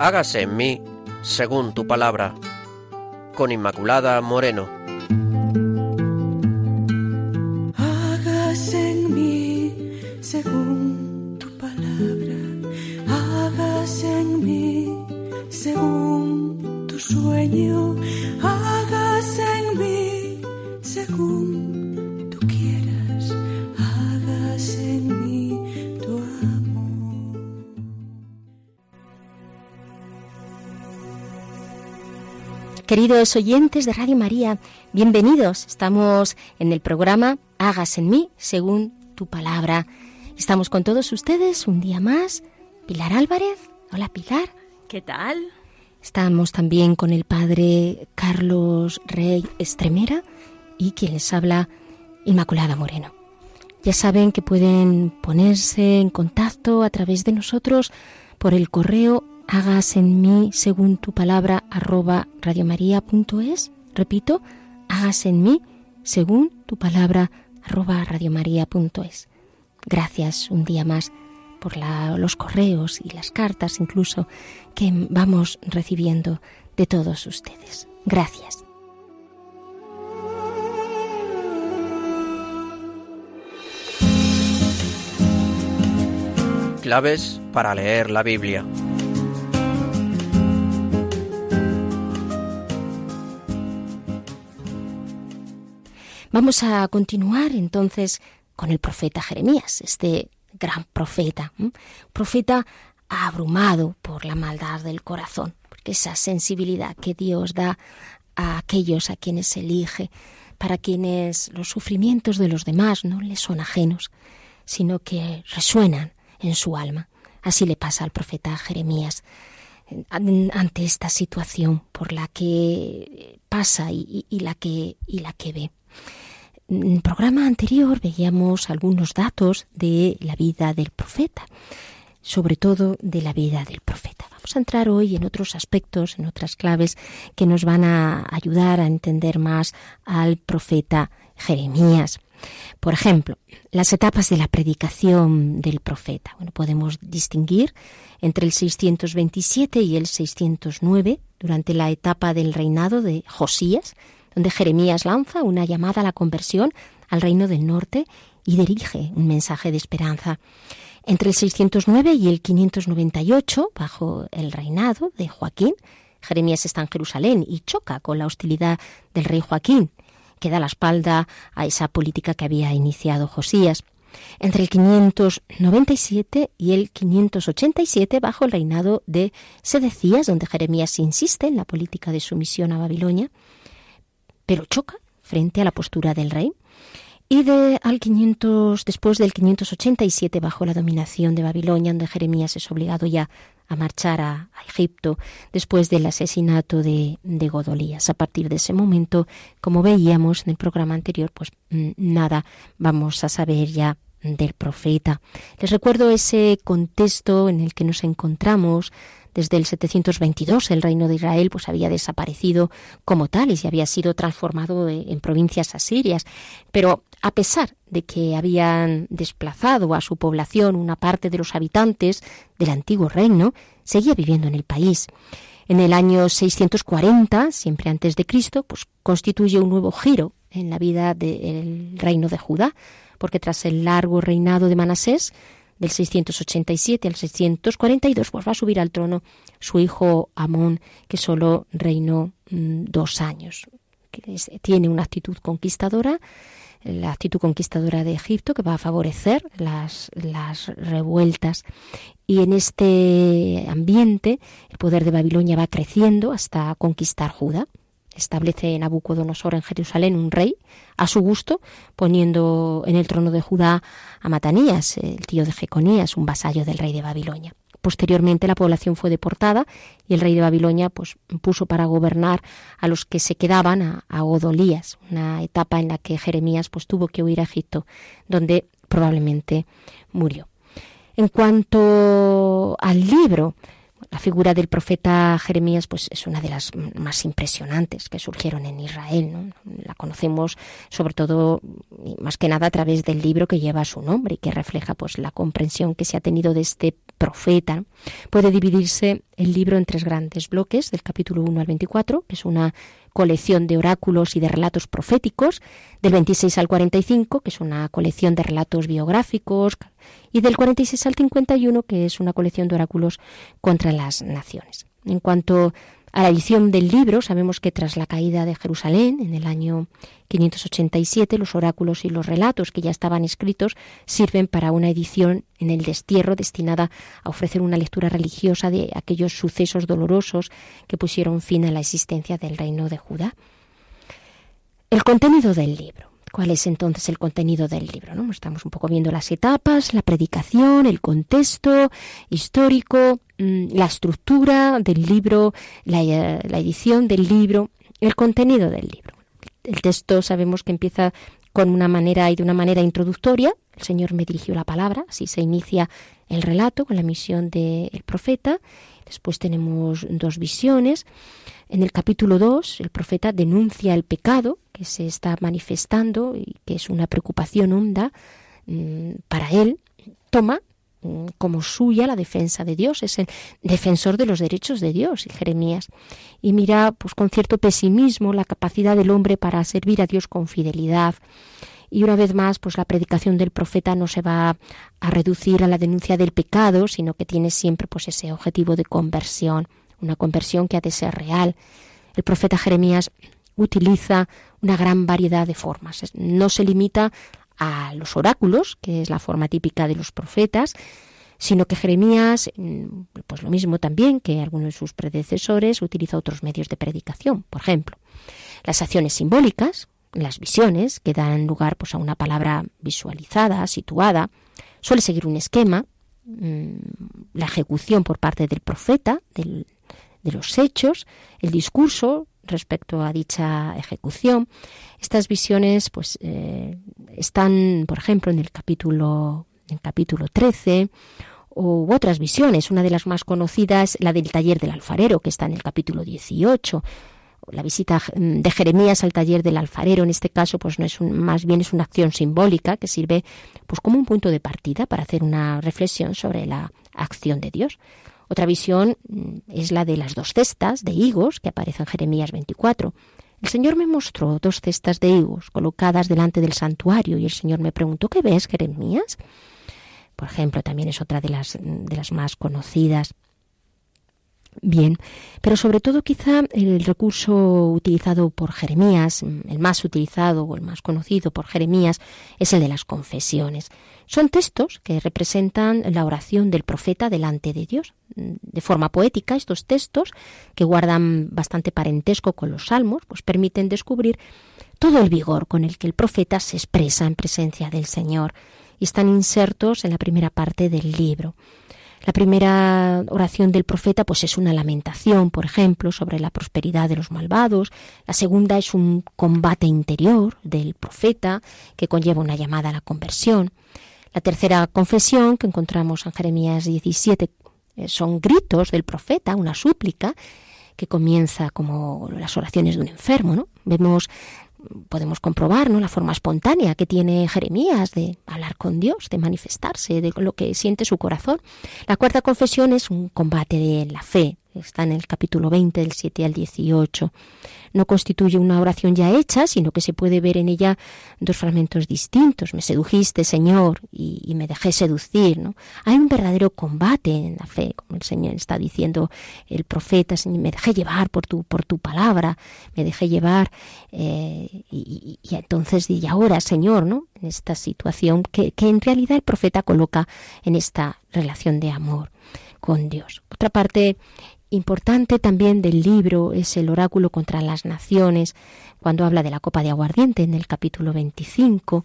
hágase en mí según tu palabra. Con Inmaculada Moreno. Queridos oyentes de Radio María, bienvenidos. Estamos en el programa Hagas en mí según tu palabra. Estamos con todos ustedes un día más. Pilar Álvarez. Hola Pilar. ¿Qué tal? Estamos también con el padre Carlos Rey Estremera y quien les habla, Inmaculada Moreno. Ya saben que pueden ponerse en contacto a través de nosotros por el correo hagas en mí según tu palabra arroba radiomaria.es. Repito, hagas en mí según tu palabra arroba radiomaria.es. Gracias un día más por los correos y las cartas incluso que vamos recibiendo de todos ustedes. Gracias. Claves para leer la Biblia. Vamos a continuar entonces con el profeta Jeremías, este gran profeta, profeta abrumado por la maldad del corazón, porque esa sensibilidad que Dios da a aquellos a quienes elige, para quienes los sufrimientos de los demás no les son ajenos, sino que resuenan en su alma. Así le pasa al profeta Jeremías an- ante esta situación por la que pasa y- y la que y la que ve. En el programa anterior veíamos algunos datos de la vida del profeta, sobre todo de la vida del profeta. Vamos a entrar hoy en otros aspectos, en otras claves que nos van a ayudar a entender más al profeta Jeremías. Por ejemplo, las etapas de la predicación del profeta. Bueno, podemos distinguir entre el 627 y el 609, durante la etapa del reinado de Josías, donde Jeremías lanza una llamada a la conversión al reino del norte y dirige un mensaje de esperanza. Entre el 609 y el 598, bajo el reinado de Joaquín, Jeremías está en Jerusalén y choca con la hostilidad del rey Joaquín, que da la espalda a esa política que había iniciado Josías. Entre el 597 y el 587, bajo el reinado de Sedecías, donde Jeremías insiste en la política de sumisión a Babilonia, pero choca frente a la postura del rey. Y de al 500, después del 587, bajo la dominación de Babilonia, donde Jeremías es obligado ya a marchar a, Egipto después del asesinato de, de Godolías. A partir de ese momento, como veíamos en el programa anterior, pues mm, nada vamos a saber ya del profeta. Les recuerdo ese contexto en el que nos encontramos desde el 722 el reino de Israel pues había desaparecido como tal y había sido transformado en provincias asirias, pero a pesar de que habían desplazado a su población una parte de los habitantes del antiguo reino, seguía viviendo en el país. En el año 640, siempre antes de Cristo, pues constituye un nuevo giro en la vida del reino de Judá, porque tras el largo reinado de Manasés, del 687 al 642, pues va a subir al trono su hijo Amón, que solo reinó mm, dos años. Tiene una actitud conquistadora, la actitud conquistadora de Egipto, que va a favorecer las, las revueltas. Y en este ambiente, el poder de Babilonia va creciendo hasta conquistar Judá establece Nabucodonosor en Jerusalén un rey a su gusto, poniendo en el trono de Judá a Matanías, el tío de Jeconías, un vasallo del rey de Babilonia. Posteriormente la población fue deportada y el rey de Babilonia pues, puso para gobernar a los que se quedaban a, a Godolías, una etapa en la que Jeremías pues, tuvo que huir a Egipto, donde probablemente murió. En cuanto al libro, La figura del profeta Jeremías pues, es una de las más impresionantes que surgieron en Israel. La conocemos sobre todo, más que nada, a través del libro que lleva su nombre y que refleja pues, la comprensión que se ha tenido de este profeta. Puede dividirse el libro en tres grandes bloques, del capítulo 1 al 24, que es una colección de oráculos y de relatos proféticos, del 26 al 45, que es una colección de relatos biográficos, y del 46 al 51, que es una colección de oráculos contra las naciones. En cuanto a la edición del libro, sabemos que tras la caída de Jerusalén en el año 587, los oráculos y los relatos que ya estaban escritos sirven para una edición en el destierro destinada a ofrecer una lectura religiosa de aquellos sucesos dolorosos que pusieron fin a la existencia del reino de Judá. El contenido del libro. ¿Cuál es entonces el contenido del libro? Estamos un poco viendo las etapas, la predicación, el contexto histórico, mm, la estructura del libro, eh, la edición del libro, el contenido del libro. El texto sabemos que empieza con una manera y de una manera introductoria. El Señor me dirigió la palabra, así se inicia el relato con la misión del profeta. Después tenemos dos visiones. En el capítulo 2, el profeta denuncia el pecado que se está manifestando y que es una preocupación honda mm, para él. Toma mm, como suya la defensa de Dios, es el defensor de los derechos de Dios, Jeremías, y mira pues con cierto pesimismo la capacidad del hombre para servir a Dios con fidelidad. Y una vez más, pues la predicación del profeta no se va a reducir a la denuncia del pecado, sino que tiene siempre pues ese objetivo de conversión una conversión que ha de ser real. El profeta Jeremías utiliza una gran variedad de formas. No se limita a los oráculos, que es la forma típica de los profetas, sino que Jeremías, mm, pues lo mismo también que algunos de sus predecesores, utiliza otros medios de predicación. Por ejemplo, las acciones simbólicas, las visiones, que dan lugar pues, a una palabra visualizada, situada, suele seguir un esquema, mm, la ejecución por parte del profeta, del, de los hechos, el discurso respecto a dicha ejecución. Estas visiones pues eh, están, por ejemplo, en el capítulo en el capítulo 13 u otras visiones. Una de las más conocidas, la del taller del alfarero, que está en el capítulo 18. La visita de Jeremías al taller del alfarero, en este caso, pues no es un, más bien es una acción simbólica que sirve pues como un punto de partida para hacer una reflexión sobre la acción de Dios. Otra visión mm, es la de las dos cestas de higos que aparece en Jeremías 24. El Señor me mostró dos cestas de higos colocadas delante del santuario y el Señor me preguntó, ¿qué ves, Jeremías? Por ejemplo, también es otra de las, de las más conocidas. Bien, pero sobre todo quizá el recurso utilizado por Jeremías, el más utilizado o el más conocido por Jeremías, es el de las confesiones. Son textos que representan la oración del profeta delante de Dios. De forma poética, estos textos, que guardan bastante parentesco con los salmos, pues permiten descubrir todo el vigor con el que el profeta se expresa en presencia del Señor y están insertos en la primera parte del libro. La primera oración del profeta pues es una lamentación, por ejemplo, sobre la prosperidad de los malvados. La segunda es un combate interior del profeta que conlleva una llamada a la conversión. La tercera confesión que encontramos en Jeremías 17 eh, son gritos del profeta, una súplica que comienza como las oraciones de un enfermo, ¿no? Vemos podemos comprobar ¿no? la forma espontánea que tiene Jeremías de hablar con Dios, de manifestarse, de lo que siente su corazón. La cuarta confesión es un combate de la fe, está en el capítulo 20 del 7 al 18 no constituye una oración ya hecha, sino que se puede ver en ella dos fragmentos distintos. Me sedujiste, Señor, y, me dejé seducir. ¿no? Hay un verdadero combate en la fe, como el Señor está diciendo el profeta, me dejé llevar por tu, por tu palabra, me dejé llevar, eh, y, entonces, y ahora, Señor, ¿no? en esta situación que, que en realidad el profeta coloca en esta relación de amor con Dios. Otra parte importante también del libro es el oráculo contra las naciones, cuando habla de la copa de aguardiente en el capítulo 25.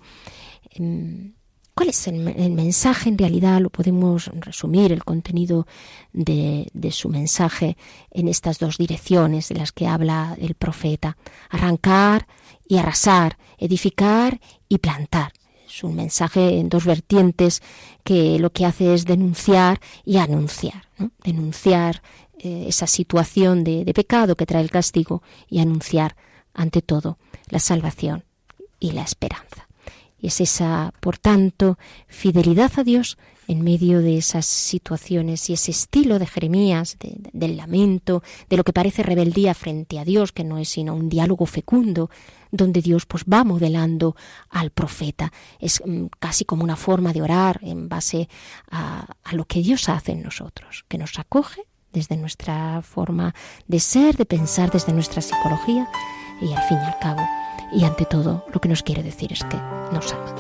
Em, ¿Cuál es el, mensaje? En realidad lo podemos resumir, el contenido de, de, su mensaje en estas dos direcciones de las que habla el profeta. Arrancar y arrasar, edificar y plantar. Es un mensaje en dos vertientes que lo que hace es denunciar y anunciar. Denunciar eh, esa situación de, de pecado que trae el castigo y anunciar, ante todo, la salvación y la esperanza. Y es esa, por tanto, fidelidad a Dios en medio de esas situaciones y ese estilo de Jeremías, del lamento, de lo que parece rebeldía frente a Dios, que no es sino un diálogo fecundo, donde Dios pues va modelando al profeta. Es mm, casi como una forma de orar en base a lo que Dios hace en nosotros, que nos acoge desde nuestra forma de ser, de pensar, desde nuestra psicología y al fin y al cabo, y ante todo, lo que nos quiere decir es que nos ama.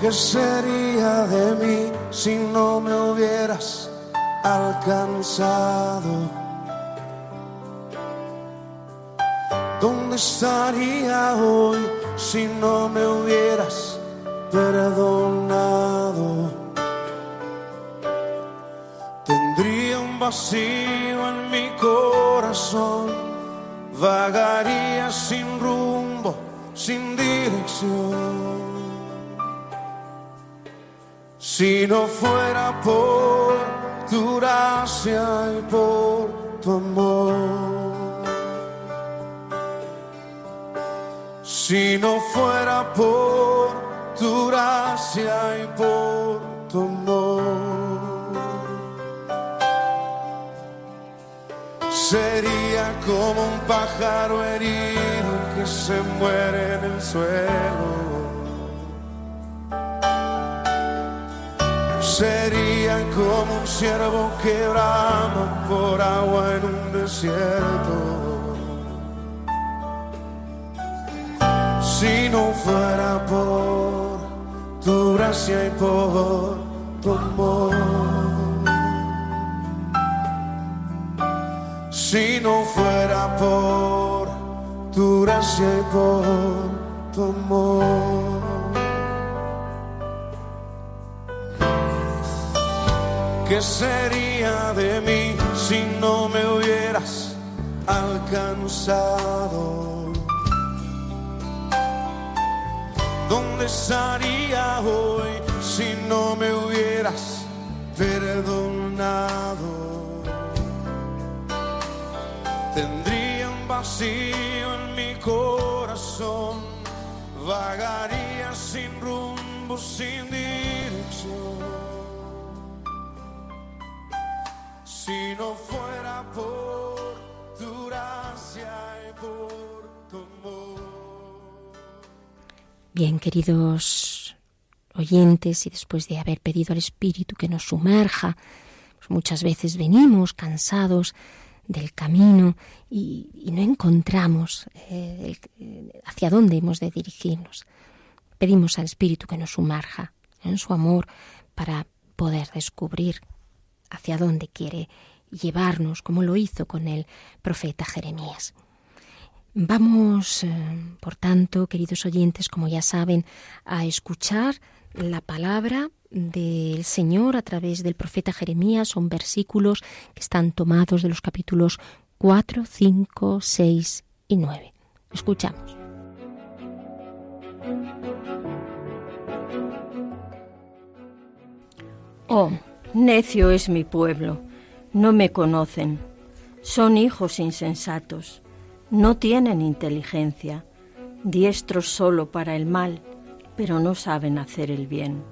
¿Qué sería de mí si no me hubieras alcanzado? ¿Dónde estaría hoy si no me hubieras perdonado? Vacío en mi corazón, vagaría sin rumbo, sin dirección. Si no fuera por tu gracia y por tu amor. Si no fuera por tu gracia y por Sería como un pájaro herido que se muere en el suelo Sería como un ciervo que brama por agua en un desierto. Si no fuera por tu gracia y por tu amor. Si no fuera por tu gracia y por tu amor. ¿Qué sería de mí si no me hubieras alcanzado? ¿Dónde estaría hoy si no me hubieras perdonado? Vacío en mi corazón, vagaría sin rumbo, sin dirección. Si no fuera por tu gracia y por tu amor. Bien, queridos oyentes, y después de haber pedido al Espíritu que nos sumerja, pues muchas veces venimos cansados del camino y, no encontramos eh, hacia dónde hemos de dirigirnos. Pedimos al Espíritu que nos sumerja en su amor para poder descubrir hacia dónde quiere llevarnos, como lo hizo con el profeta Jeremías. Vamos, eh, por tanto, queridos oyentes, como ya saben, a escuchar la palabra del Señor a través del profeta Jeremías. Son versículos que están tomados de los capítulos 4, 5, 6 y 9. Escuchamos. Oh, Necio es mi pueblo, no me conocen, son hijos insensatos, no tienen inteligencia, diestros solo para el mal, pero no saben hacer el bien.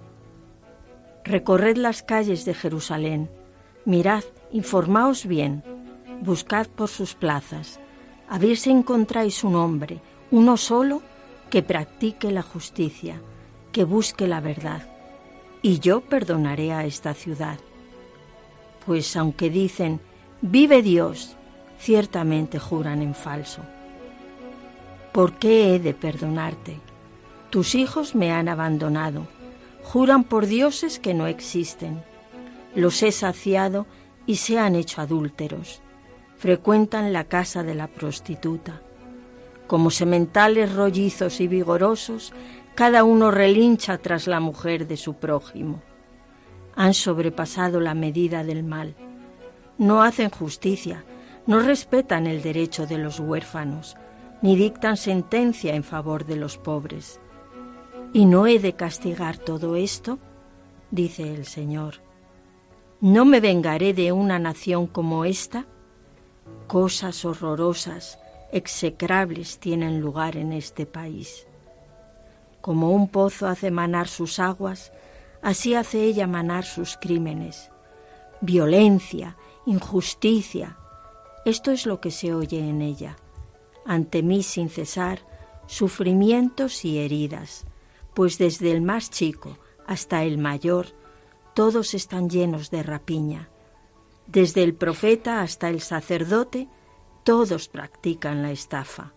Recorred las calles de Jerusalén, mirad, informaos bien, buscad por sus plazas, a ver si encontráis un hombre, uno solo, que practique la justicia, que busque la verdad y yo perdonaré a esta ciudad. Pues aunque dicen, vive Dios, ciertamente juran en falso. ¿Por qué he de perdonarte? Tus hijos me han abandonado, juran por dioses que no existen. Los he saciado y se han hecho adúlteros. Frecuentan la casa de la prostituta. Como sementales rollizos y vigorosos, cada uno relincha tras la mujer de su prójimo. Han sobrepasado la medida del mal. No hacen justicia, no respetan el derecho de los huérfanos, ni dictan sentencia en favor de los pobres. ¿Y no he de castigar todo esto? dice el Señor. ¿No me vengaré de una nación como esta? Cosas horrorosas, execrables tienen lugar en este país. Como un pozo hace manar sus aguas, así hace ella manar sus crímenes. Violencia, injusticia, esto es lo que se oye en ella. Ante mí sin cesar, sufrimientos y heridas, pues desde el más chico hasta el mayor, todos están llenos de rapiña. Desde el profeta hasta el sacerdote, todos practican la estafa.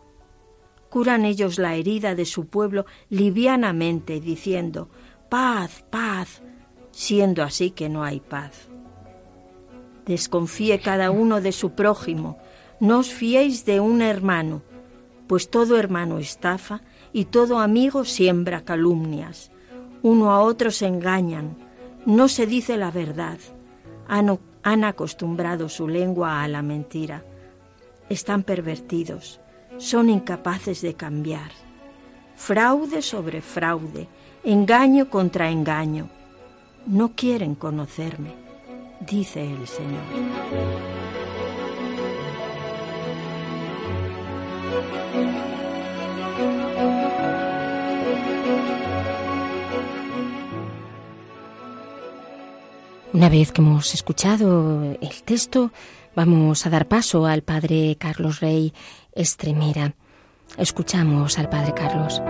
Curan ellos la herida de su pueblo livianamente, diciendo, paz, paz, siendo así que no hay paz. Desconfíe cada uno de su prójimo, no os fiéis de un hermano, pues todo hermano estafa y todo amigo siembra calumnias. Uno a otro se engañan, no se dice la verdad, han, han acostumbrado su lengua a la mentira están pervertidos, son incapaces de cambiar. Fraude sobre fraude, engaño contra engaño. No quieren conocerme, dice el Señor. Una vez que hemos escuchado el texto, Vamos a dar paso al Padre Carlos Rey Estremera. Escuchamos al Padre Carlos.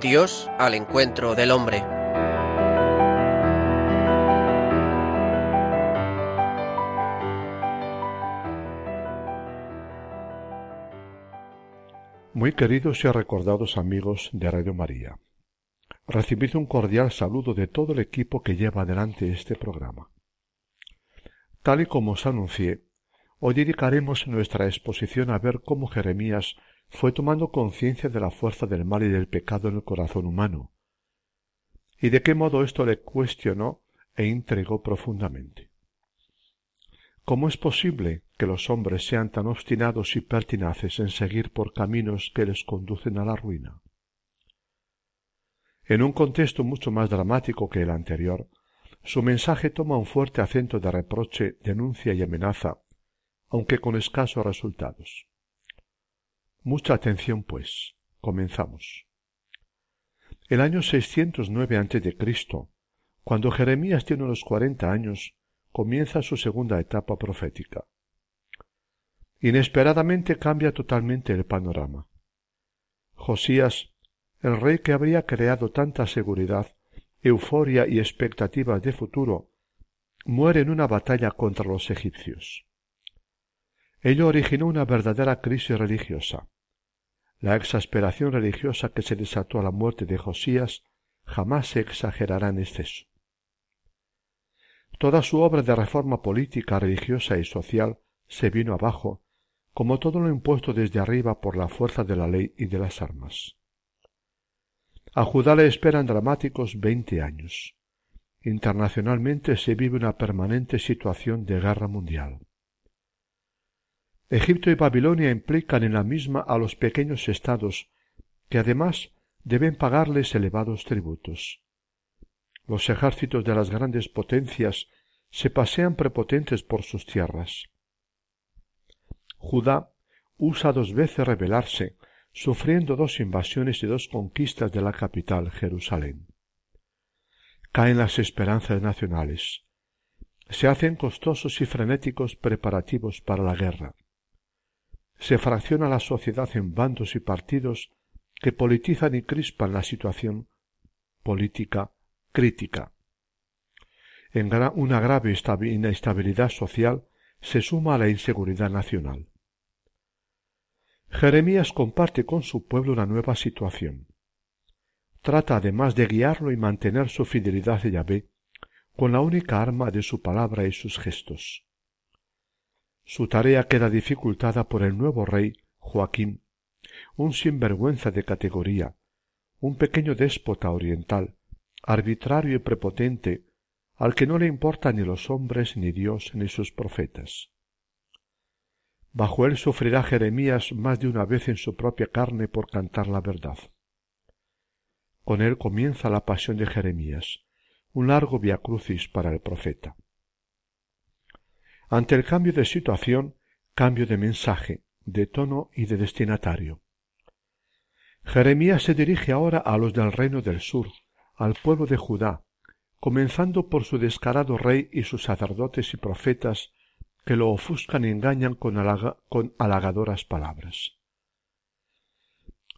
Dios al encuentro del hombre. Muy queridos y recordados amigos de Radio María. Recibid un cordial saludo de todo el equipo que lleva adelante este programa. Tal y como os anuncié, hoy dedicaremos nuestra exposición a ver cómo Jeremías fue tomando conciencia de la fuerza del mal y del pecado en el corazón humano, y de qué modo esto le cuestionó e intrigó profundamente. ¿Cómo es posible que los hombres sean tan obstinados y pertinaces en seguir por caminos que les conducen a la ruina? En un contexto mucho más dramático que el anterior, su mensaje toma un fuerte acento de reproche, denuncia y amenaza, aunque con escasos resultados. Mucha atención, pues. Comenzamos. El año 609 a.C., cuando Jeremías tiene unos cuarenta años, comienza su segunda etapa profética. Inesperadamente cambia totalmente el panorama. Josías el rey que habría creado tanta seguridad, euforia y expectativas de futuro, muere en una batalla contra los egipcios. Ello originó una verdadera crisis religiosa. La exasperación religiosa que se desató a la muerte de Josías jamás se exagerará en exceso. Toda su obra de reforma política, religiosa y social se vino abajo, como todo lo impuesto desde arriba por la fuerza de la ley y de las armas. A Judá le esperan dramáticos veinte años. Internacionalmente se vive una permanente situación de guerra mundial. Egipto y Babilonia implican en la misma a los pequeños estados, que además deben pagarles elevados tributos. Los ejércitos de las grandes potencias se pasean prepotentes por sus tierras. Judá usa dos veces rebelarse sufriendo dos invasiones y dos conquistas de la capital, Jerusalén. Caen las esperanzas nacionales. Se hacen costosos y frenéticos preparativos para la guerra. Se fracciona la sociedad en bandos y partidos que politizan y crispan la situación política crítica. En una grave inestabilidad social se suma a la inseguridad nacional. Jeremías comparte con su pueblo una nueva situación. Trata además de guiarlo y mantener su fidelidad a Yahvé con la única arma de su palabra y sus gestos. Su tarea queda dificultada por el nuevo rey Joaquín, un sinvergüenza de categoría, un pequeño déspota oriental, arbitrario y prepotente, al que no le importan ni los hombres, ni Dios, ni sus profetas. Bajo él sufrirá Jeremías más de una vez en su propia carne por cantar la verdad. Con él comienza la pasión de Jeremías, un largo viacrucis para el profeta. Ante el cambio de situación, cambio de mensaje, de tono y de destinatario. Jeremías se dirige ahora a los del reino del sur, al pueblo de Judá, comenzando por su descarado rey y sus sacerdotes y profetas que lo ofuscan y engañan con, halagadoras palabras.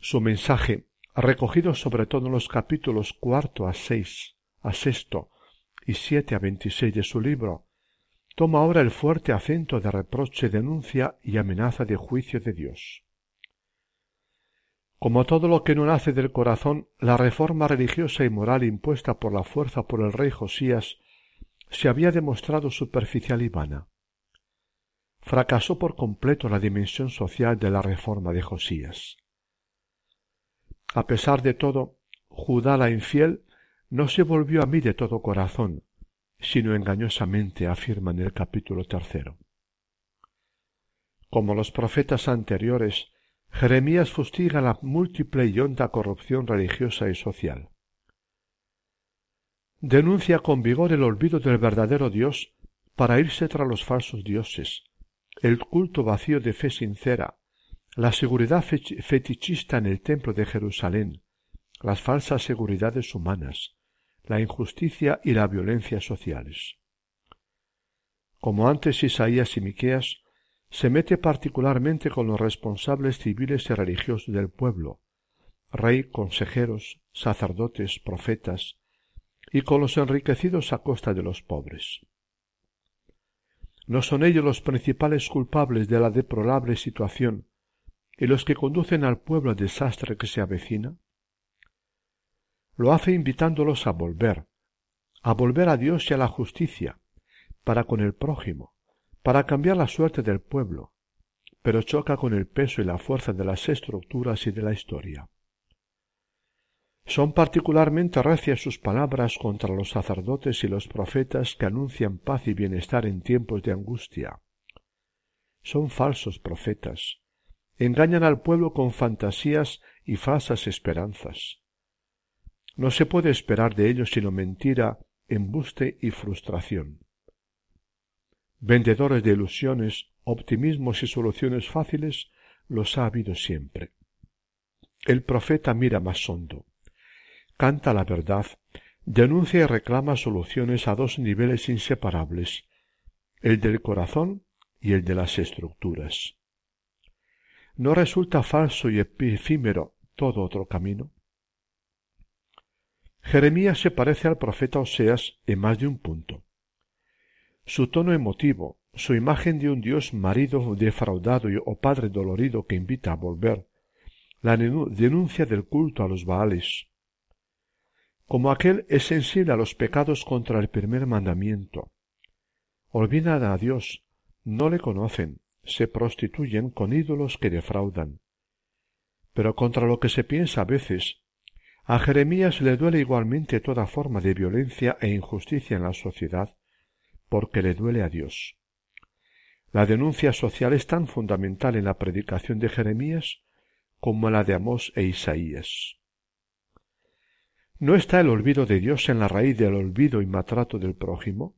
Su mensaje, recogido sobre todo en los capítulos cuarto a seis, a sexto y siete a veintiséis de su libro, toma ahora el fuerte acento de reproche, denuncia y amenaza de juicio de Dios. Como todo lo que no nace del corazón, la reforma religiosa y moral impuesta por la fuerza por el rey Josías se había demostrado superficial y vana. Fracasó por completo la dimensión social de la reforma de Josías. A pesar de todo, Judá la infiel no se volvió a mí de todo corazón, sino engañosamente, afirma en el capítulo tercero. Como los profetas anteriores, Jeremías fustiga la múltiple y honda corrupción religiosa y social. Denuncia con vigor el olvido del verdadero Dios para irse tras los falsos dioses, el culto vacío de fe sincera, la seguridad fetichista en el templo de Jerusalén, las falsas seguridades humanas, la injusticia y la violencia sociales. Como antes Isaías y Miqueas, se mete particularmente con los responsables civiles y religiosos del pueblo, rey, consejeros, sacerdotes, profetas, y con los enriquecidos a costa de los pobres. ¿No son ellos los principales culpables de la deplorable situación y los que conducen al pueblo al desastre que se avecina? Lo hace invitándolos a volver, a volver a Dios y a la justicia, para con el prójimo, para cambiar la suerte del pueblo, pero choca con el peso y la fuerza de las estructuras y de la historia. Son particularmente recias sus palabras contra los sacerdotes y los profetas que anuncian paz y bienestar en tiempos de angustia. Son falsos profetas. Engañan al pueblo con fantasías y falsas esperanzas. No se puede esperar de ellos sino mentira, embuste y frustración vendedores de ilusiones, optimismos y soluciones fáciles, los ha habido siempre. El profeta mira más hondo, canta la verdad, denuncia y reclama soluciones a dos niveles inseparables, el del corazón y el de las estructuras. ¿No resulta falso y efímero todo otro camino? Jeremías se parece al profeta Oseas en más de un punto su tono emotivo, su imagen de un Dios marido defraudado o padre dolorido que invita a volver, la denuncia del culto a los Baales. Como aquel es sensible a los pecados contra el primer mandamiento. Olvidan a Dios, no le conocen, se prostituyen con ídolos que defraudan. Pero contra lo que se piensa a veces, a Jeremías le duele igualmente toda forma de violencia e injusticia en la sociedad, porque le duele a Dios. La denuncia social es tan fundamental en la predicación de Jeremías como la de Amós e Isaías. ¿No está el olvido de Dios en la raíz del olvido y maltrato del prójimo?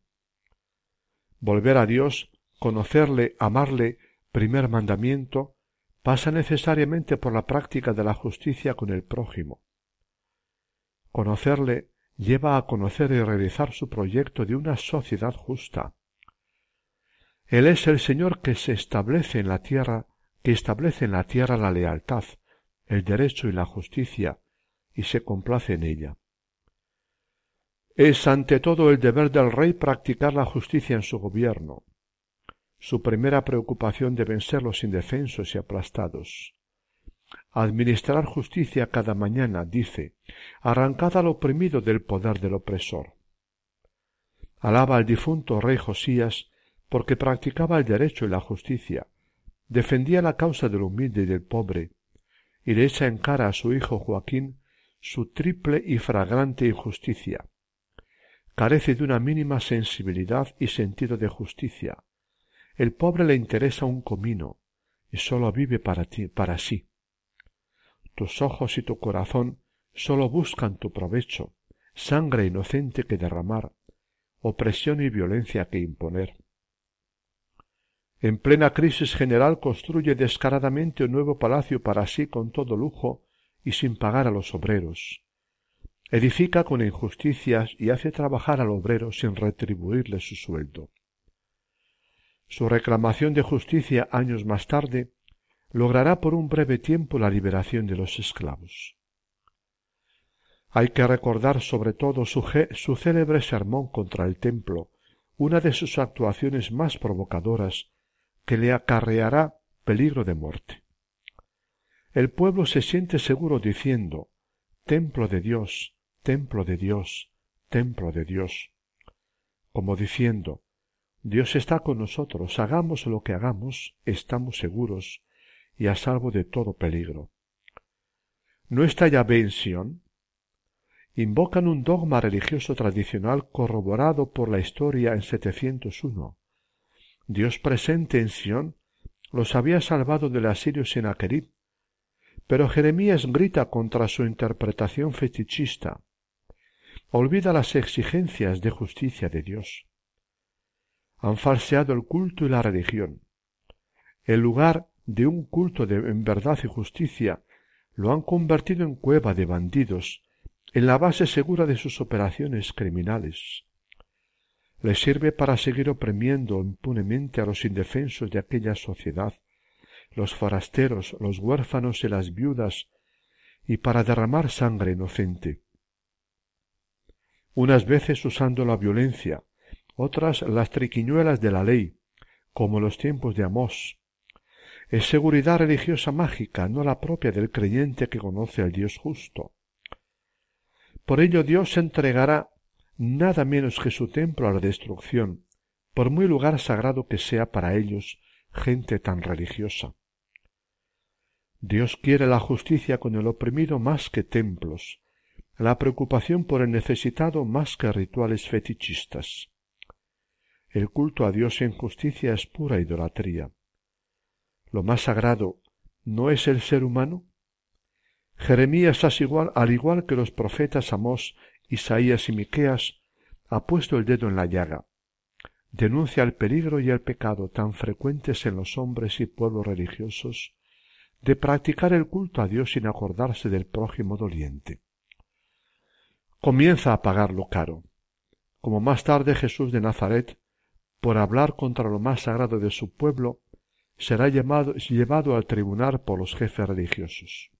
Volver a Dios, conocerle, amarle, primer mandamiento, pasa necesariamente por la práctica de la justicia con el prójimo. Conocerle lleva a conocer y realizar su proyecto de una sociedad justa. Él es el Señor que se establece en la tierra, que establece en la tierra la lealtad, el derecho y la justicia, y se complace en ella. Es ante todo el deber del rey practicar la justicia en su gobierno. Su primera preocupación deben ser los indefensos y aplastados administrar justicia cada mañana, dice, arrancad al oprimido del poder del opresor. Alaba al difunto rey Josías porque practicaba el derecho y la justicia, defendía la causa del humilde y del pobre, y le echa en cara a su hijo Joaquín su triple y fragrante injusticia, carece de una mínima sensibilidad y sentido de justicia. El pobre le interesa un comino y sólo vive para ti, para sí. Tus ojos y tu corazón sólo buscan tu provecho, sangre inocente que derramar, opresión y violencia que imponer. En plena crisis general construye descaradamente un nuevo palacio para sí con todo lujo y sin pagar a los obreros. Edifica con injusticias y hace trabajar al obrero sin retribuirle su sueldo. Su reclamación de justicia años más tarde logrará por un breve tiempo la liberación de los esclavos. Hay que recordar sobre todo su, su célebre sermón contra el templo, una de sus actuaciones más provocadoras, que le acarreará peligro de muerte. El pueblo se siente seguro diciendo Templo de Dios, templo de Dios, templo de Dios, como diciendo Dios está con nosotros, hagamos lo que hagamos, estamos seguros y a salvo de todo peligro. ¿No está Yahvé en Sion? Invocan un dogma religioso tradicional corroborado por la historia en 701. Dios presente en Sion los había salvado del asirio Senaquerib, pero Jeremías grita contra su interpretación fetichista. Olvida las exigencias de justicia de Dios han falseado el culto y la religión. El lugar de un culto de, en verdad y justicia lo han convertido en cueva de bandidos, en la base segura de sus operaciones criminales. Les sirve para seguir oprimiendo impunemente a los indefensos de aquella sociedad, los forasteros, los huérfanos y las viudas, y para derramar sangre inocente. Unas veces usando la violencia, otras las triquiñuelas de la ley, como los tiempos de Amós. Es seguridad religiosa mágica, no la propia del creyente que conoce al Dios justo. Por ello Dios entregará nada menos que su templo a la destrucción, por muy lugar sagrado que sea para ellos gente tan religiosa. Dios quiere la justicia con el oprimido más que templos, la preocupación por el necesitado más que rituales fetichistas. El culto a Dios en justicia es pura idolatría. Lo más sagrado no es el ser humano. Jeremías, al igual que los profetas Amós, Isaías y Miqueas, ha puesto el dedo en la llaga. Denuncia el peligro y el pecado tan frecuentes en los hombres y pueblos religiosos de practicar el culto a Dios sin acordarse del prójimo doliente. Comienza a pagarlo caro. Como más tarde Jesús de Nazaret por hablar contra lo más sagrado de su pueblo, será llevado al tribunal por los jefes religiosos.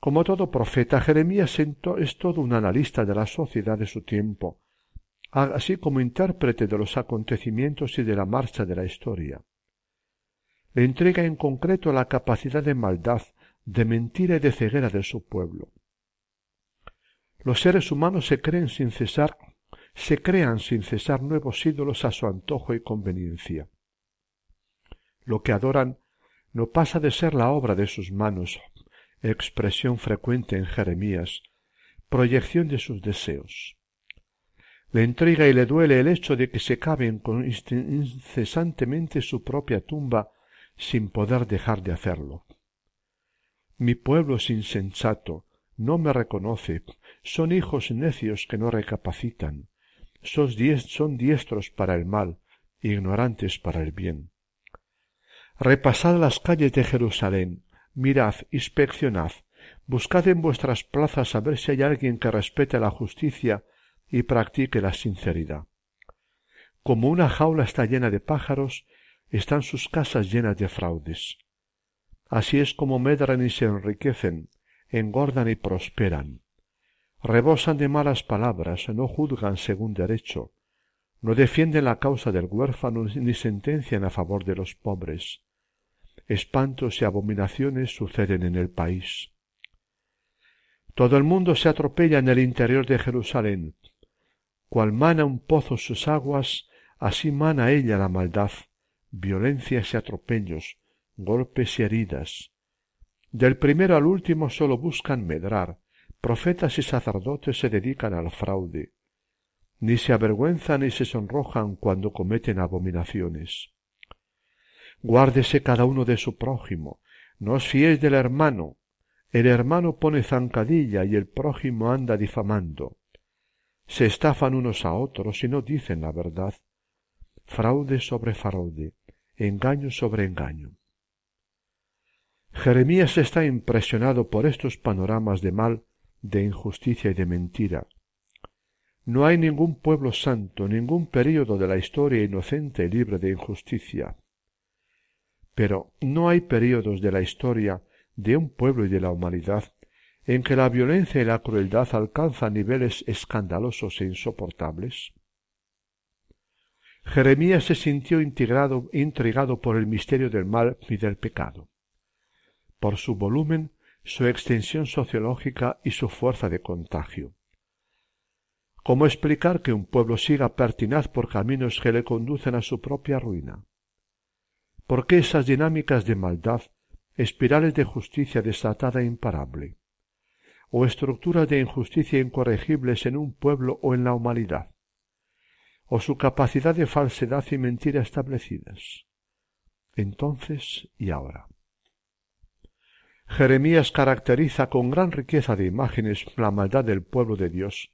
Como todo profeta, Jeremías es todo un analista de la sociedad de su tiempo, así como intérprete de los acontecimientos y de la marcha de la historia. Le entrega en concreto la capacidad de maldad, de mentira y de ceguera de su pueblo. Los seres humanos se creen sin cesar se crean sin cesar nuevos ídolos a su antojo y conveniencia. Lo que adoran no pasa de ser la obra de sus manos, expresión frecuente en Jeremías, proyección de sus deseos. Le intriga y le duele el hecho de que se caben incesantemente su propia tumba sin poder dejar de hacerlo. Mi pueblo es insensato, no me reconoce, son hijos necios que no recapacitan, son diestros para el mal, ignorantes para el bien. Repasad las calles de Jerusalén, mirad, inspeccionad, buscad en vuestras plazas a ver si hay alguien que respete la justicia y practique la sinceridad. Como una jaula está llena de pájaros, están sus casas llenas de fraudes. Así es como medran y se enriquecen, engordan y prosperan rebosan de malas palabras, no juzgan según derecho, no defienden la causa del huérfano ni sentencian a favor de los pobres. Espantos y abominaciones suceden en el país. Todo el mundo se atropella en el interior de Jerusalén. Cual mana un pozo sus aguas, así mana ella la maldad, violencias y atropellos, golpes y heridas. Del primero al último sólo buscan medrar, Profetas y sacerdotes se dedican al fraude. ni se avergüenzan ni se sonrojan cuando cometen abominaciones. Guárdese cada uno de su prójimo, no os fiéis del hermano. El hermano pone zancadilla y el prójimo anda difamando. Se estafan unos a otros y no dicen la verdad. Fraude sobre fraude, engaño sobre engaño. Jeremías está impresionado por estos panoramas de mal, de injusticia y de mentira. No hay ningún pueblo santo, ningún período de la historia inocente y libre de injusticia. Pero no hay períodos de la historia de un pueblo y de la humanidad en que la violencia y la crueldad alcanzan niveles escandalosos e insoportables. Jeremías se sintió intrigado por el misterio del mal y del pecado, por su volumen, su extensión sociológica y su fuerza de contagio. ¿Cómo explicar que un pueblo siga pertinaz por caminos que le conducen a su propia ruina? ¿Por qué esas dinámicas de maldad, espirales de justicia desatada e imparable? ¿O estructuras de injusticia incorregibles en un pueblo o en la humanidad? ¿O su capacidad de falsedad y mentira establecidas? Entonces y ahora. Jeremías caracteriza con gran riqueza de imágenes la maldad del pueblo de Dios,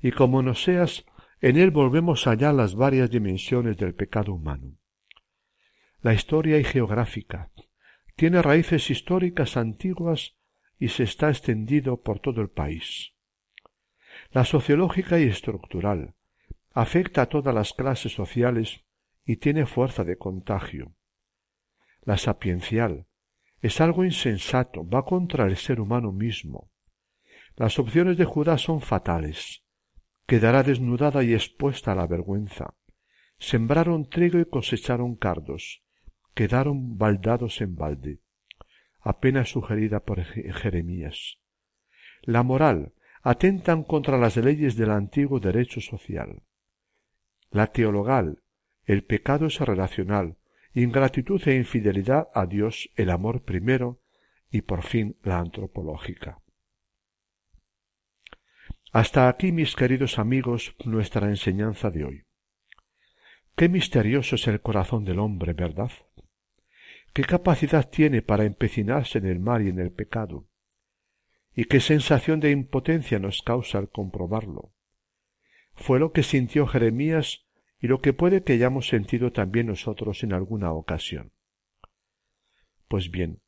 y como no seas, en él volvemos allá las varias dimensiones del pecado humano. La historia y geográfica tiene raíces históricas antiguas y se está extendido por todo el país. La sociológica y estructural afecta a todas las clases sociales y tiene fuerza de contagio. La sapiencial es algo insensato, va contra el ser humano mismo. Las opciones de Judá son fatales quedará desnudada y expuesta a la vergüenza. Sembraron trigo y cosecharon cardos, quedaron baldados en balde, apenas sugerida por Jeremías. La moral atentan contra las leyes del antiguo derecho social. La teologal, el pecado es relacional, ingratitud e infidelidad a Dios, el amor primero, y por fin la antropológica. Hasta aquí, mis queridos amigos, nuestra enseñanza de hoy. Qué misterioso es el corazón del hombre, ¿verdad? ¿Qué capacidad tiene para empecinarse en el mal y en el pecado? ¿Y qué sensación de impotencia nos causa al comprobarlo? Fue lo que sintió Jeremías y lo que puede que hayamos sentido también nosotros en alguna ocasión. Pues bien,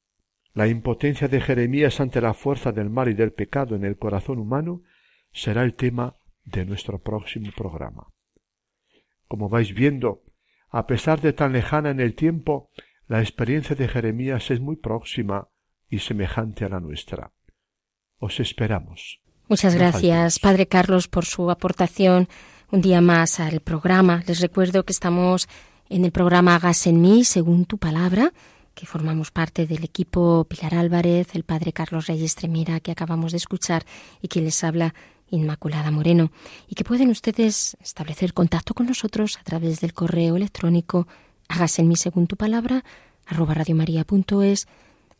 la impotencia de Jeremías ante la fuerza del mal y del pecado en el corazón humano será el tema de nuestro próximo programa. Como vais viendo, a pesar de tan lejana en el tiempo, la experiencia de Jeremías es muy próxima y semejante a la nuestra. Os esperamos. Muchas gracias, Padre Carlos, por su aportación un día más al programa. Les recuerdo que estamos en el programa Hagas en mí, según tu palabra, que formamos parte del equipo Pilar Álvarez, el Padre Carlos Reyes Tremira, que acabamos de escuchar, y que les habla Inmaculada Moreno y que pueden ustedes establecer contacto con nosotros a través del correo electrónico hágase en mí según tu palabra arroba radiomaria.es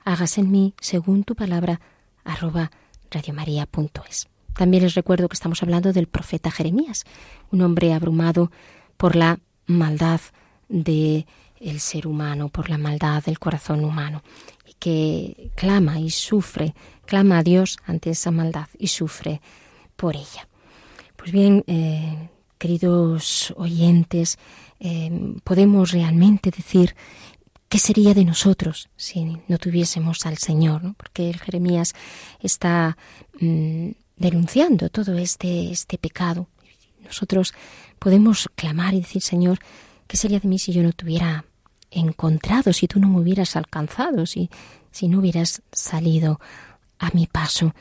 hágase en mí según tu palabra arroba radiomaria.es. También les recuerdo que estamos hablando del profeta Jeremías, un hombre abrumado por la maldad de el ser humano, por la maldad del corazón humano, y que clama y sufre, clama a Dios ante esa maldad y sufre por ella. Pues bien, eh, queridos oyentes, eh, podemos realmente decir qué sería de nosotros si no tuviésemos al Señor, porque el Jeremías está mm, denunciando todo este, este pecado. Nosotros podemos clamar y decir, Señor, ¿qué sería de mí si yo no te hubiera encontrado, si tú no me hubieras alcanzado, si, si no hubieras salido a mi paso?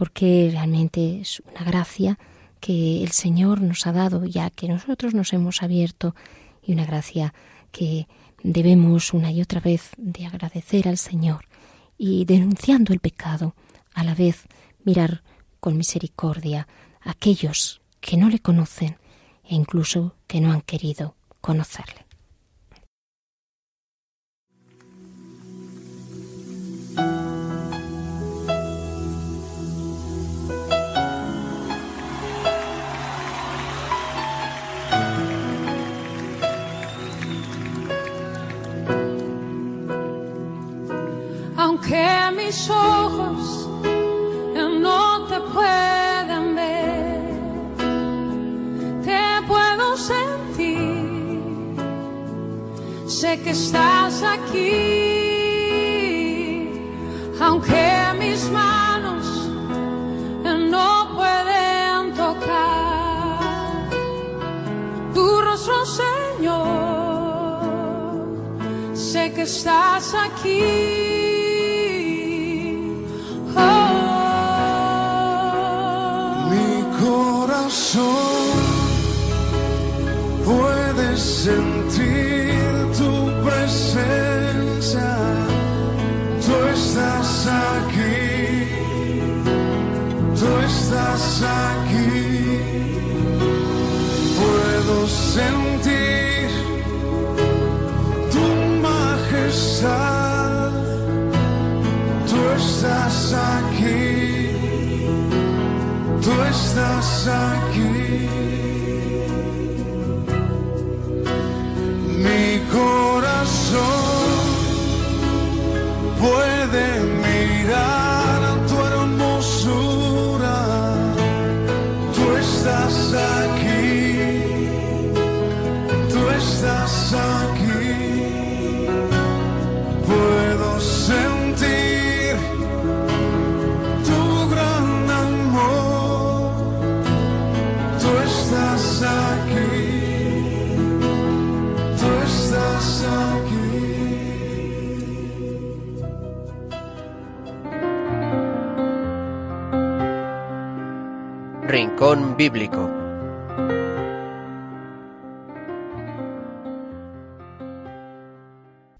porque realmente es una gracia que el Señor nos ha dado ya que nosotros nos hemos abierto una gracia que debemos una y otra vez de agradecer al Señor y denunciando el pecado, a la vez mirar con misericordia a aquellos que no le conocen e incluso que no han querido conocerle. que mis ojos no te puedan ver, te puedo sentir, sé que estás aquí, aunque mis manos no pueden tocar tu rostro, Señor, sé que estás aquí. Sentir tu presencia. Tú estás aquí, tú estás aquí. Puedo sentir tu majestad. Tú estás aquí, tú estás aquí. Rincón Bíblico.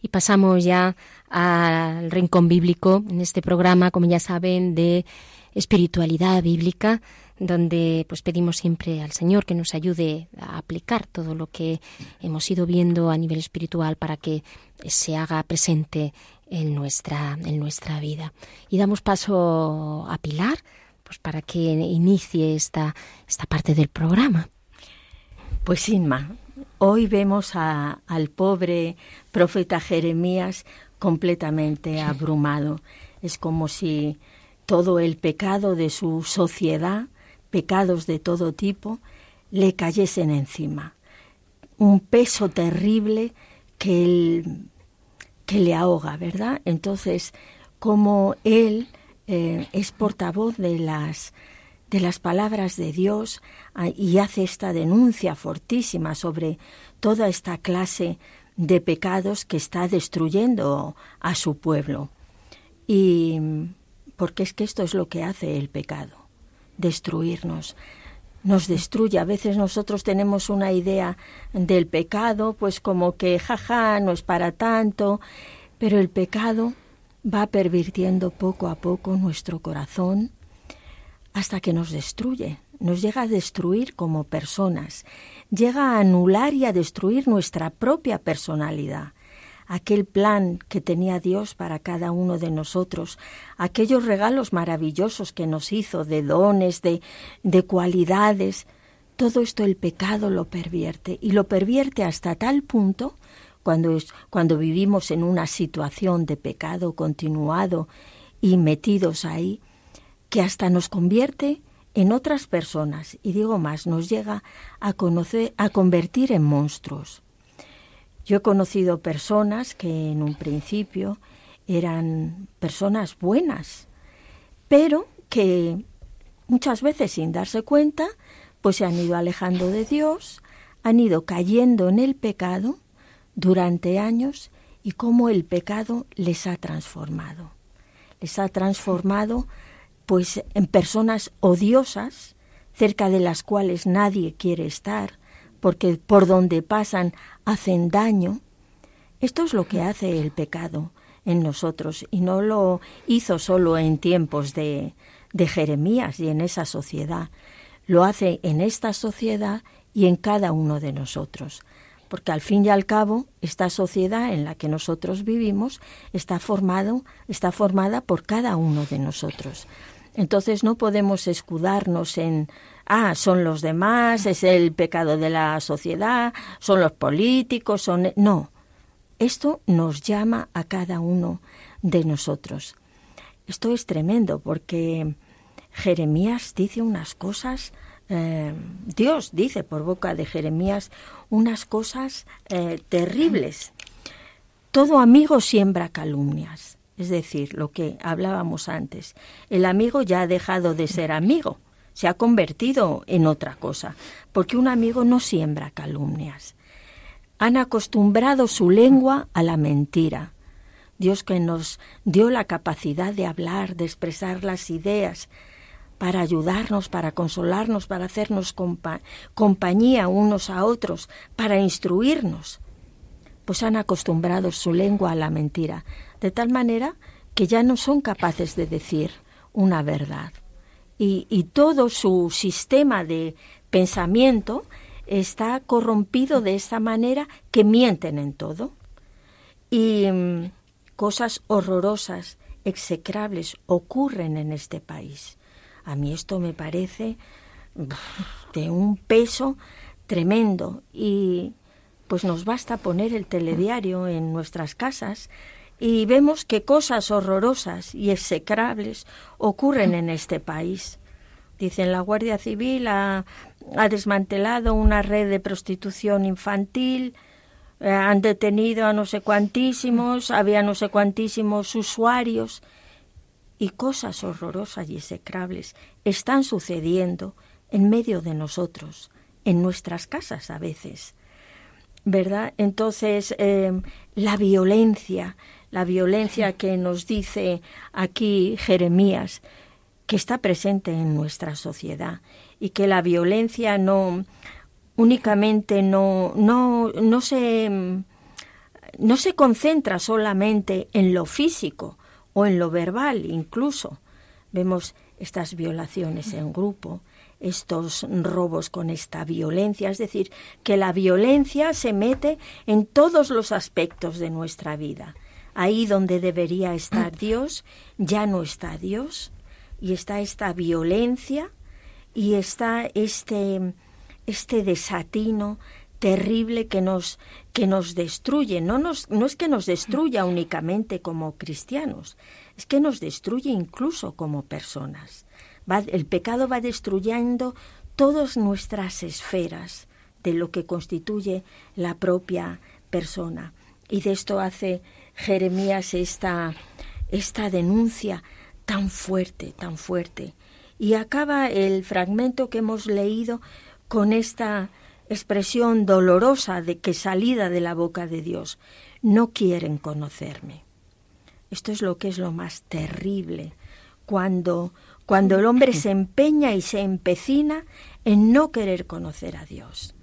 Y pasamos ya al Rincón Bíblico en este programa, como ya saben, de espiritualidad bíblica, donde pues pedimos siempre al Señor que nos ayude a aplicar todo lo que hemos ido viendo a nivel espiritual para que se haga presente en nuestra, en nuestra vida. Y damos paso a Pilar, pues para que inicie esta, esta parte del programa. Pues Inma, hoy vemos al pobre profeta Jeremías completamente abrumado. Es como si todo el pecado de su sociedad, pecados de todo tipo, le cayesen encima. Un peso terrible que, que le ahoga, ¿verdad? Entonces, como él eh, es portavoz de las de las palabras de Dios ah, y hace esta denuncia fortísima sobre toda esta clase de pecados que está destruyendo a su pueblo. Y porque es que esto es lo que hace el pecado, destruirnos. Nos destruye. A veces nosotros tenemos una idea del pecado, pues como que jaja, no es para tanto, pero el pecado va pervirtiendo poco a poco nuestro corazón hasta que nos destruye, nos llega a destruir como personas, llega a anular y a destruir nuestra propia personalidad, aquel plan que tenía Dios para cada uno de nosotros, aquellos regalos maravillosos que nos hizo de dones, de, de cualidades, todo esto el pecado lo pervierte y lo pervierte hasta tal punto cuando, es, cuando vivimos en una situación de pecado continuado y metidos ahí, que hasta nos convierte en otras personas, y digo más, nos llega a conocer, a convertir en monstruos. Yo he conocido personas que en un principio eran personas buenas, pero que muchas veces sin darse cuenta, pues se han ido alejando de Dios, han ido cayendo en el pecado durante años y cómo el pecado les ha transformado. Les ha transformado pues en personas odiosas, cerca de las cuales nadie quiere estar, porque por donde pasan hacen daño. Esto es lo que hace el pecado en nosotros y no lo hizo solo en tiempos de, de Jeremías y en esa sociedad. Lo hace en esta sociedad y en cada uno de nosotros porque al fin y al cabo esta sociedad en la que nosotros vivimos está formado, está formada por cada uno de nosotros. Entonces no podemos escudarnos en ah, son los demás, es el pecado de la sociedad, son los políticos, son no. Esto nos llama a cada uno de nosotros. Esto es tremendo porque Jeremías dice unas cosas eh, Dios dice por boca de Jeremías unas cosas eh, terribles. todo amigo siembra calumnias. Es decir, lo que hablábamos antes. El amigo ya ha dejado de ser amigo, se ha convertido en otra cosa, porque un amigo no siembra calumnias. Han acostumbrado su lengua a la mentira. Dios que nos dio la capacidad de hablar, de expresar las ideas, para ayudarnos, para consolarnos, para hacernos compañía unos a otros, para instruirnos, pues han acostumbrado su lengua a la mentira, de tal manera que ya no son capaces de decir una verdad. Y, y todo su sistema de pensamiento está corrompido de esta manera que mienten en todo. Y mm, cosas horrorosas, execrables, ocurren en este país. A mí esto me parece de un peso tremendo y pues nos basta poner el telediario en nuestras casas y vemos que cosas horrorosas y execrables ocurren en este país. Dicen la Guardia Civil ha, desmantelado una red de prostitución infantil, eh, han detenido a no sé cuantísimos, había no sé cuantísimos usuarios y cosas horrorosas y execrables están sucediendo en medio de nosotros, en nuestras casas a veces. ¿Verdad? Entonces, eh, la violencia, la violencia que nos dice aquí Jeremías, que está presente en nuestra sociedad y que la violencia no únicamente no, no, no se no se concentra solamente en lo físico o en lo verbal incluso. Vemos estas violaciones en grupo, estos robos con esta violencia, es decir, que la violencia se mete en todos los aspectos de nuestra vida. Ahí donde debería estar Dios, ya no está Dios, y está esta violencia y está este, este desatino terrible que nos, que nos destruye. No, nos, no es que nos destruya únicamente como cristianos, es que nos destruye incluso como personas. el pecado va destruyendo todas nuestras esferas de lo que constituye la propia persona. Y de esto hace Jeremías esta, esta denuncia tan fuerte, tan fuerte. Y acaba el fragmento que hemos leído con esta expresión dolorosa de que salida de la boca de Dios, no quieren conocerme. Esto es lo que es lo más terrible, cuando, cuando el hombre se empeña y se empecina en no querer conocer a Dios.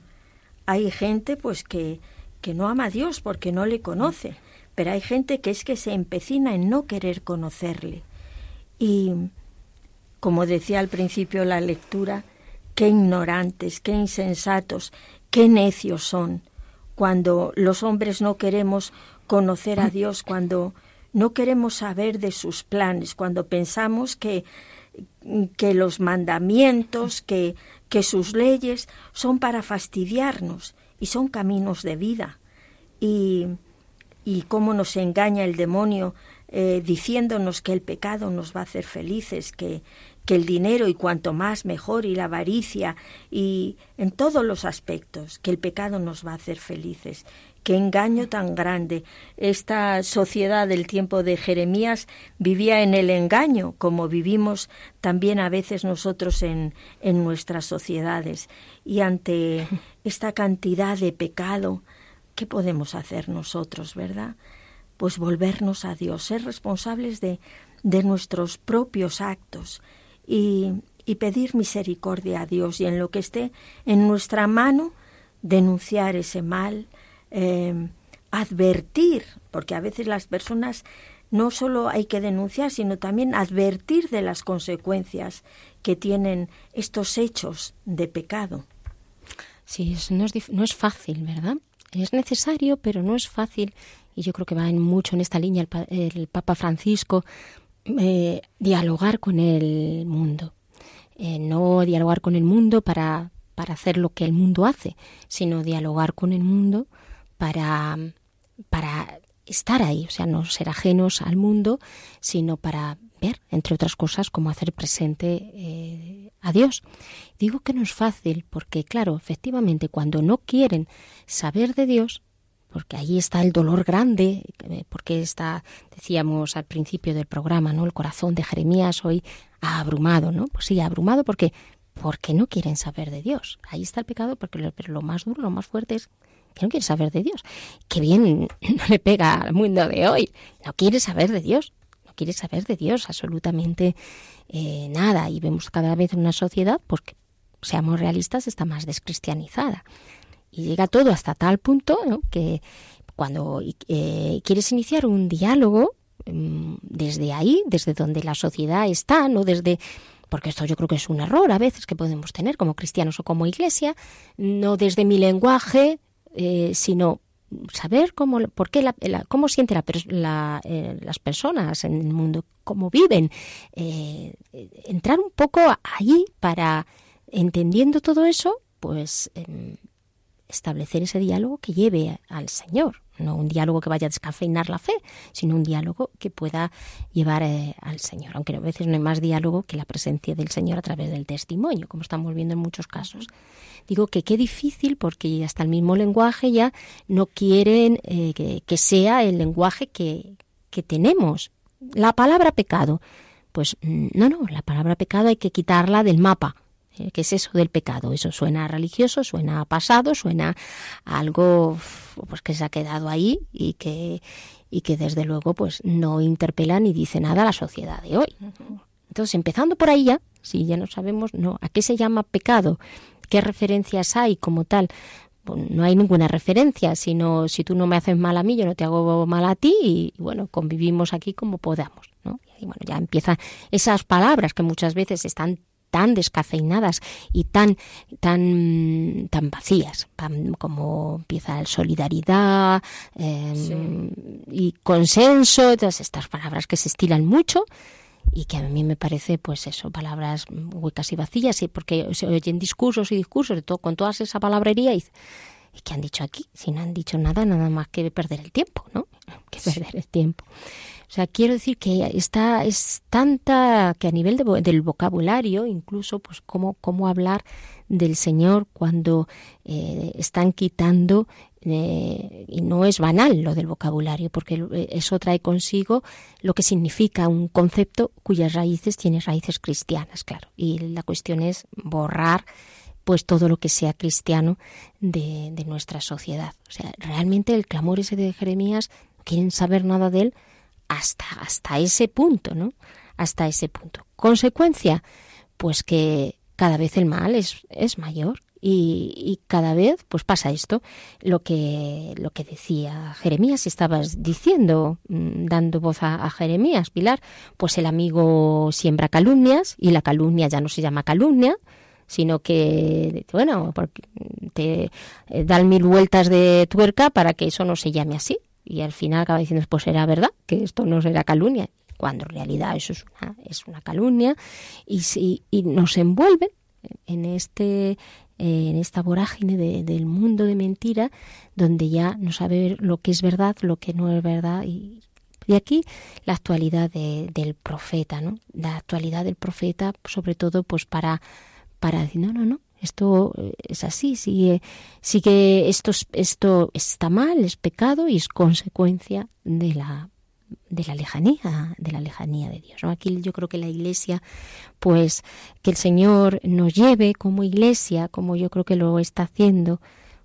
Hay gente pues que, que no ama a Dios porque no le conoce, pero hay gente que es que se empecina en no querer conocerle. Y, como decía al principio la lectura, qué ignorantes, qué insensatos, qué necios son cuando los hombres no queremos conocer a Dios, cuando no queremos saber de sus planes, cuando pensamos que, que los mandamientos, que, que sus leyes son para fastidiarnos y son caminos de vida. Y y cómo nos engaña el demonio eh, diciéndonos que el pecado nos va a hacer felices, que, que el dinero y cuanto más mejor y la avaricia y en todos los aspectos, que el pecado nos va a hacer felices. Qué engaño tan grande. Esta sociedad del tiempo de Jeremías vivía en el engaño, como vivimos también a veces nosotros en, en nuestras sociedades. Y ante esta cantidad de pecado, ¿qué podemos hacer nosotros, verdad? Pues volvernos a Dios, ser responsables de, de nuestros propios actos y, pedir misericordia a Dios y en lo que esté en nuestra mano denunciar ese mal, eh, advertir, porque a veces las personas no solo hay que denunciar, sino también advertir de las consecuencias que tienen estos hechos de pecado. Sí, no es, no es fácil, ¿verdad? es necesario, pero no es fácil, y yo creo que va en mucho en esta línea el, Papa Francisco, eh, dialogar con el mundo. Eh, no dialogar con el mundo para, para hacer lo que el mundo hace, sino dialogar con el mundo para, para estar ahí, o sea, no ser ajenos al mundo, sino para ver, entre otras cosas, cómo hacer presente eh, a Dios. Digo que no es fácil porque, claro, efectivamente, cuando no quieren saber de Dios, porque ahí está el dolor grande, eh, porque está, decíamos al principio del programa, ¿no? El corazón de Jeremías hoy abrumado, ¿no? Pues sí, abrumado porque porque no quieren saber de Dios. Ahí está el pecado, porque lo, pero lo más duro, lo más fuerte es que no quiere saber de Dios. Qué bien no le pega al mundo de hoy. No quiere saber de Dios. No quiere saber de Dios absolutamente eh, nada. Y vemos cada vez una sociedad, porque seamos realistas, está más descristianizada. Y llega todo hasta tal punto que cuando eh, quieres iniciar un diálogo, mm, desde ahí, desde donde la sociedad está, no desde porque esto yo creo que es un error a veces que podemos tener como cristianos o como iglesia, no desde mi lenguaje, eh, sino saber cómo, por qué la, cómo sienten la, eh, las personas en el mundo, cómo viven, eh, entrar un poco ahí para, entendiendo todo eso, pues em, establecer ese diálogo que lleve al Señor, no un diálogo que vaya a descafeinar la fe, sino un diálogo que pueda llevar eh, al Señor, aunque a veces no hay más diálogo que la presencia del Señor a través del testimonio, como estamos viendo en muchos casos. Digo que qué difícil porque hasta el mismo lenguaje ya no quieren eh, que, que, sea el lenguaje que, que tenemos. La palabra pecado, pues mm, no, no, la palabra pecado hay que quitarla del mapa ¿Qué es eso del pecado? Eso suena religioso, suena pasado, suena algo pues que se ha quedado ahí y que y que desde luego pues no interpela ni dice nada a la sociedad de hoy. Entonces, empezando por ahí ya, si ya no sabemos no a qué se llama pecado, qué referencias hay como tal, pues no hay ninguna referencia, sino si tú no me haces mal a mí, yo no te hago mal a ti y bueno, convivimos aquí como podamos, ¿no? Y bueno, ya empiezan esas palabras que muchas veces están tan descafeinadas y tan tan tan vacías como empieza el solidaridad em, y consenso todas estas palabras que se estilan mucho y que a mí me parece pues eso palabras huecas y vacías y porque se oyen discursos y discursos de todo con toda esa palabrería y ¿Y qué han dicho aquí? Si no han dicho nada, nada más que perder el tiempo, ¿no? Que perder el tiempo. O sea, quiero decir que está, es tanta que a nivel del vocabulario, incluso, pues cómo, cómo hablar del Señor cuando eh, están quitando, eh, y no es banal lo del vocabulario, porque eso trae consigo lo que significa un concepto cuyas raíces tiene raíces cristianas, claro. Y la cuestión es borrar pues todo lo que sea cristiano de, de nuestra sociedad. O sea, realmente el clamor ese de Jeremías, no quieren saber nada de él, hasta, hasta ese punto, ¿no? Hasta ese punto. Consecuencia, pues que cada vez el mal es, es mayor y, y, cada vez pues pasa esto lo que lo que decía Jeremías estabas diciendo mm, dando voz a, a, Jeremías Pilar pues el amigo siembra calumnias y la calumnia ya no se llama calumnia sino que bueno te eh, dan mil vueltas de tuerca para que eso no se llame así y al final acaba diciendo, pues era verdad, que esto no será calumnia, cuando en realidad eso es una, es una calumnia y, si, y nos envuelven en este en esta vorágine del mundo de mentira donde ya no sabe lo que es verdad, lo que no es verdad y de aquí la actualidad del profeta, ¿no? La actualidad del profeta, sobre todo, pues para, para decir, no, no, no, esto eh, es así, sigue, sigue esto, esto está mal, es pecado y es consecuencia de la de la lejanía, de la lejanía de Dios. Aquí yo creo que la Iglesia, pues que el Señor nos lleve como Iglesia, como yo creo que lo está haciendo,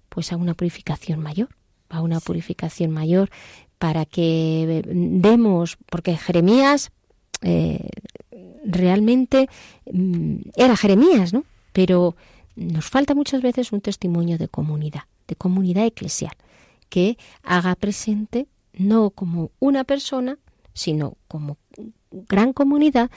pues a una purificación mayor, a una purificación mayor, para que demos, porque Jeremías eh, realmente mm, era Jeremías, ¿no? Pero nos falta muchas veces un testimonio de comunidad, de comunidad eclesial, que haga presente no como una persona, sino como gran comunidad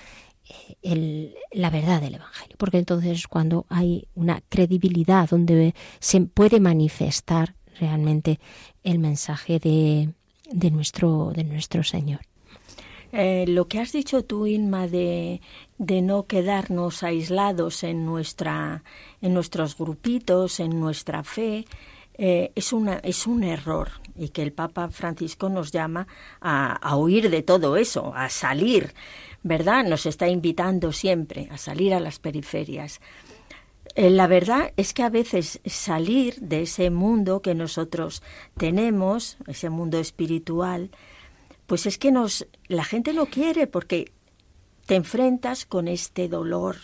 eh, la verdad del Evangelio, porque entonces cuando hay una credibilidad donde se puede manifestar realmente el mensaje de, de, nuestro, de nuestro Señor. Eh, lo que has dicho tú, Inma, de, de no quedarnos aislados en, nuestra, en nuestros grupitos, en nuestra fe, eh, es, una, es un error y que el Papa Francisco nos llama a, a huir de todo eso, a salir, ¿verdad? Nos está invitando siempre a salir a las periferias. eh, la verdad es que a veces salir de ese mundo que nosotros tenemos, ese mundo espiritual, pues es que nos la gente no quiere porque te enfrentas con este dolor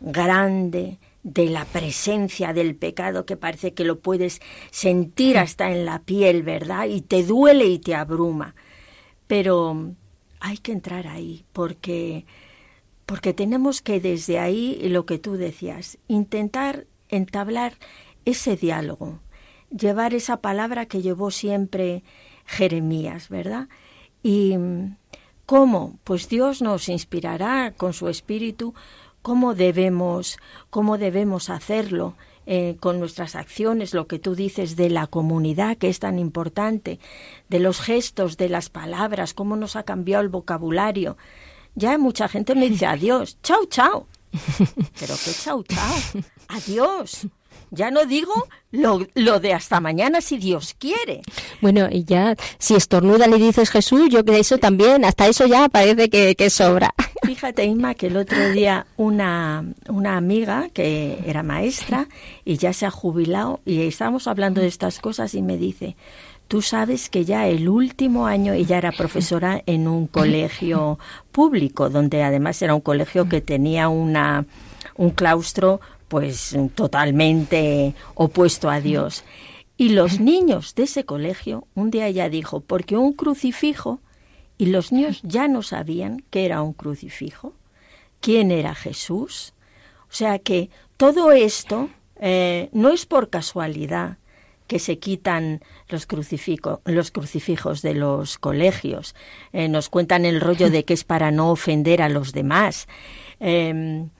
grande de la presencia del pecado que parece que lo puedes sentir hasta en la piel, ¿verdad? Y te duele y te abruma. Pero hay que entrar ahí porque porque tenemos que desde ahí, lo que tú decías, intentar entablar ese diálogo, llevar esa palabra que llevó siempre Jeremías, ¿verdad? Y cómo, pues Dios nos inspirará con su espíritu cómo debemos, cómo debemos hacerlo eh, con nuestras acciones, lo que tú dices de la comunidad, que es tan importante, de los gestos, de las palabras, cómo nos ha cambiado el vocabulario, ya mucha gente me dice adiós, chao, chao. Pero qué chao, chao. Adiós. Ya no digo lo, lo, de hasta mañana si Dios quiere. Bueno, y ya, si estornuda le dices Jesús, yo que eso también, hasta eso ya parece que, que sobra. Fíjate, Inma, que el otro día una, una amiga que era maestra y ya se ha jubilado y estábamos hablando de estas cosas y me dice, Tú sabes que ya el último año ella era profesora en un colegio público, donde además era un colegio que tenía una, un claustro pues totalmente opuesto a Dios. Y los niños de ese colegio, un día ella dijo, porque un crucifijo, y los niños ya no sabían que era un crucifijo, quién era Jesús. O sea que todo esto eh, no es por casualidad, que se quitan los, los crucifijos de los colegios. Eh, nos cuentan el rollo de que es para no ofender a los demás. Em,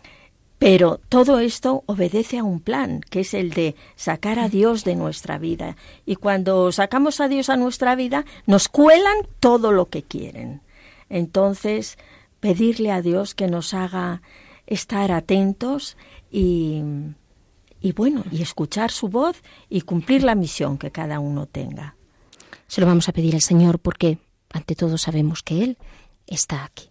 pero todo esto obedece a un plan, que es el de sacar a Dios de nuestra vida. Y cuando sacamos a Dios a nuestra vida, nos cuelan todo lo que quieren. Entonces, pedirle a Dios que nos haga estar atentos y, y bueno, y escuchar su voz y cumplir la misión que cada uno tenga. Se lo vamos a pedir al Señor porque ante todo sabemos que Él está aquí.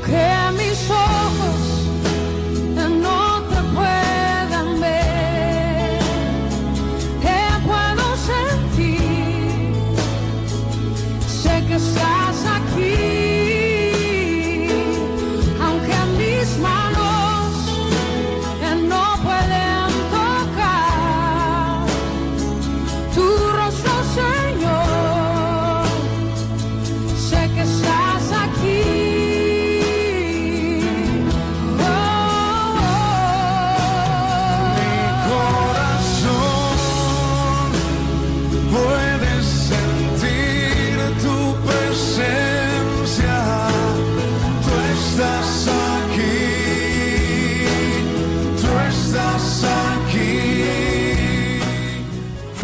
Aunque mis ojos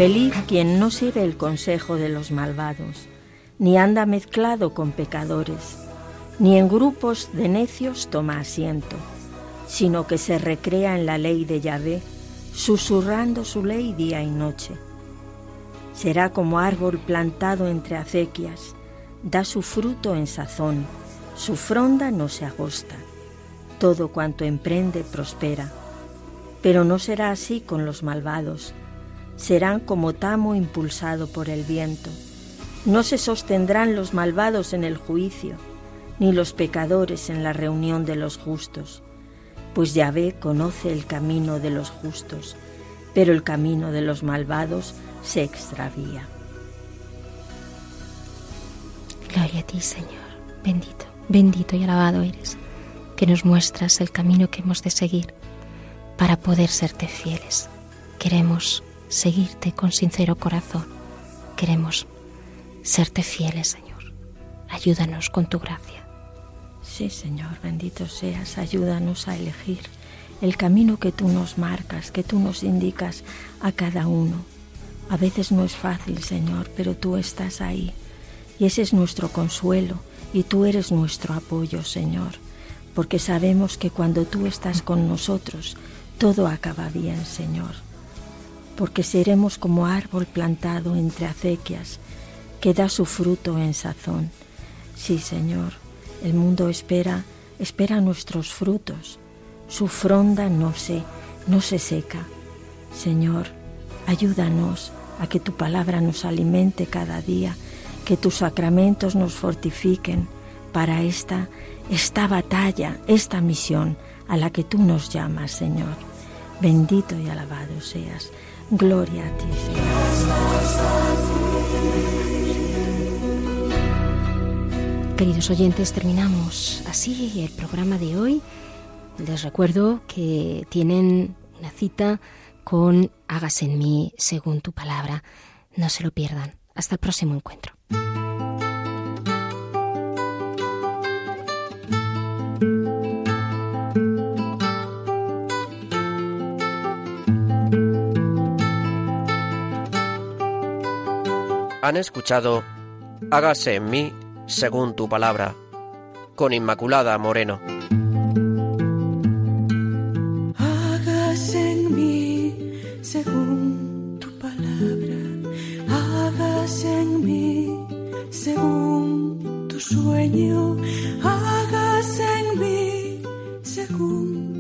Feliz quien no sigue el consejo de los malvados, ni anda mezclado con pecadores, ni en grupos de necios toma asiento, sino que se recrea en la ley de Yahvé, susurrando su ley día y noche. Será como árbol plantado entre acequias, da su fruto en sazón, su fronda no se agosta, todo cuanto emprende prospera. Pero no será así con los malvados, serán como tamo impulsado por el viento. No se sostendrán los malvados en el juicio, ni los pecadores en la reunión de los justos, pues Yahvé conoce el camino de los justos, pero el camino de los malvados se extravía. Gloria a ti, Señor. Bendito, bendito y alabado eres, que nos muestras el camino que hemos de seguir para poder serte fieles. Queremos seguirte con sincero corazón. Queremos serte fieles, Señor. Ayúdanos con tu gracia. Sí, Señor, bendito seas. Ayúdanos a elegir el camino que tú nos marcas, que tú nos indicas a cada uno. A veces no es fácil, Señor, pero tú estás ahí. Y ese es nuestro consuelo y tú eres nuestro apoyo, Señor. porque sabemos que cuando tú estás con nosotros, todo acaba bien, Señor. Porque seremos como árbol plantado entre acequias, que da su fruto en sazón. Sí, Señor, el mundo espera, espera nuestros frutos. Su fronda no se, no se seca. Señor, ayúdanos a que tu palabra nos alimente cada día, que tus sacramentos nos fortifiquen para esta, esta batalla, esta misión a la que tú nos llamas, Señor. Bendito y alabado seas. Gloria a ti. Queridos oyentes, terminamos así el programa de hoy. Les recuerdo que tienen una cita con Hágase en mí según tu palabra. No se lo pierdan. Hasta el próximo encuentro. Han escuchado Hágase en mí según tu palabra, con Inmaculada Moreno. Hágase en mí según tu palabra, hágase en mí según tu sueño, hágase en mí según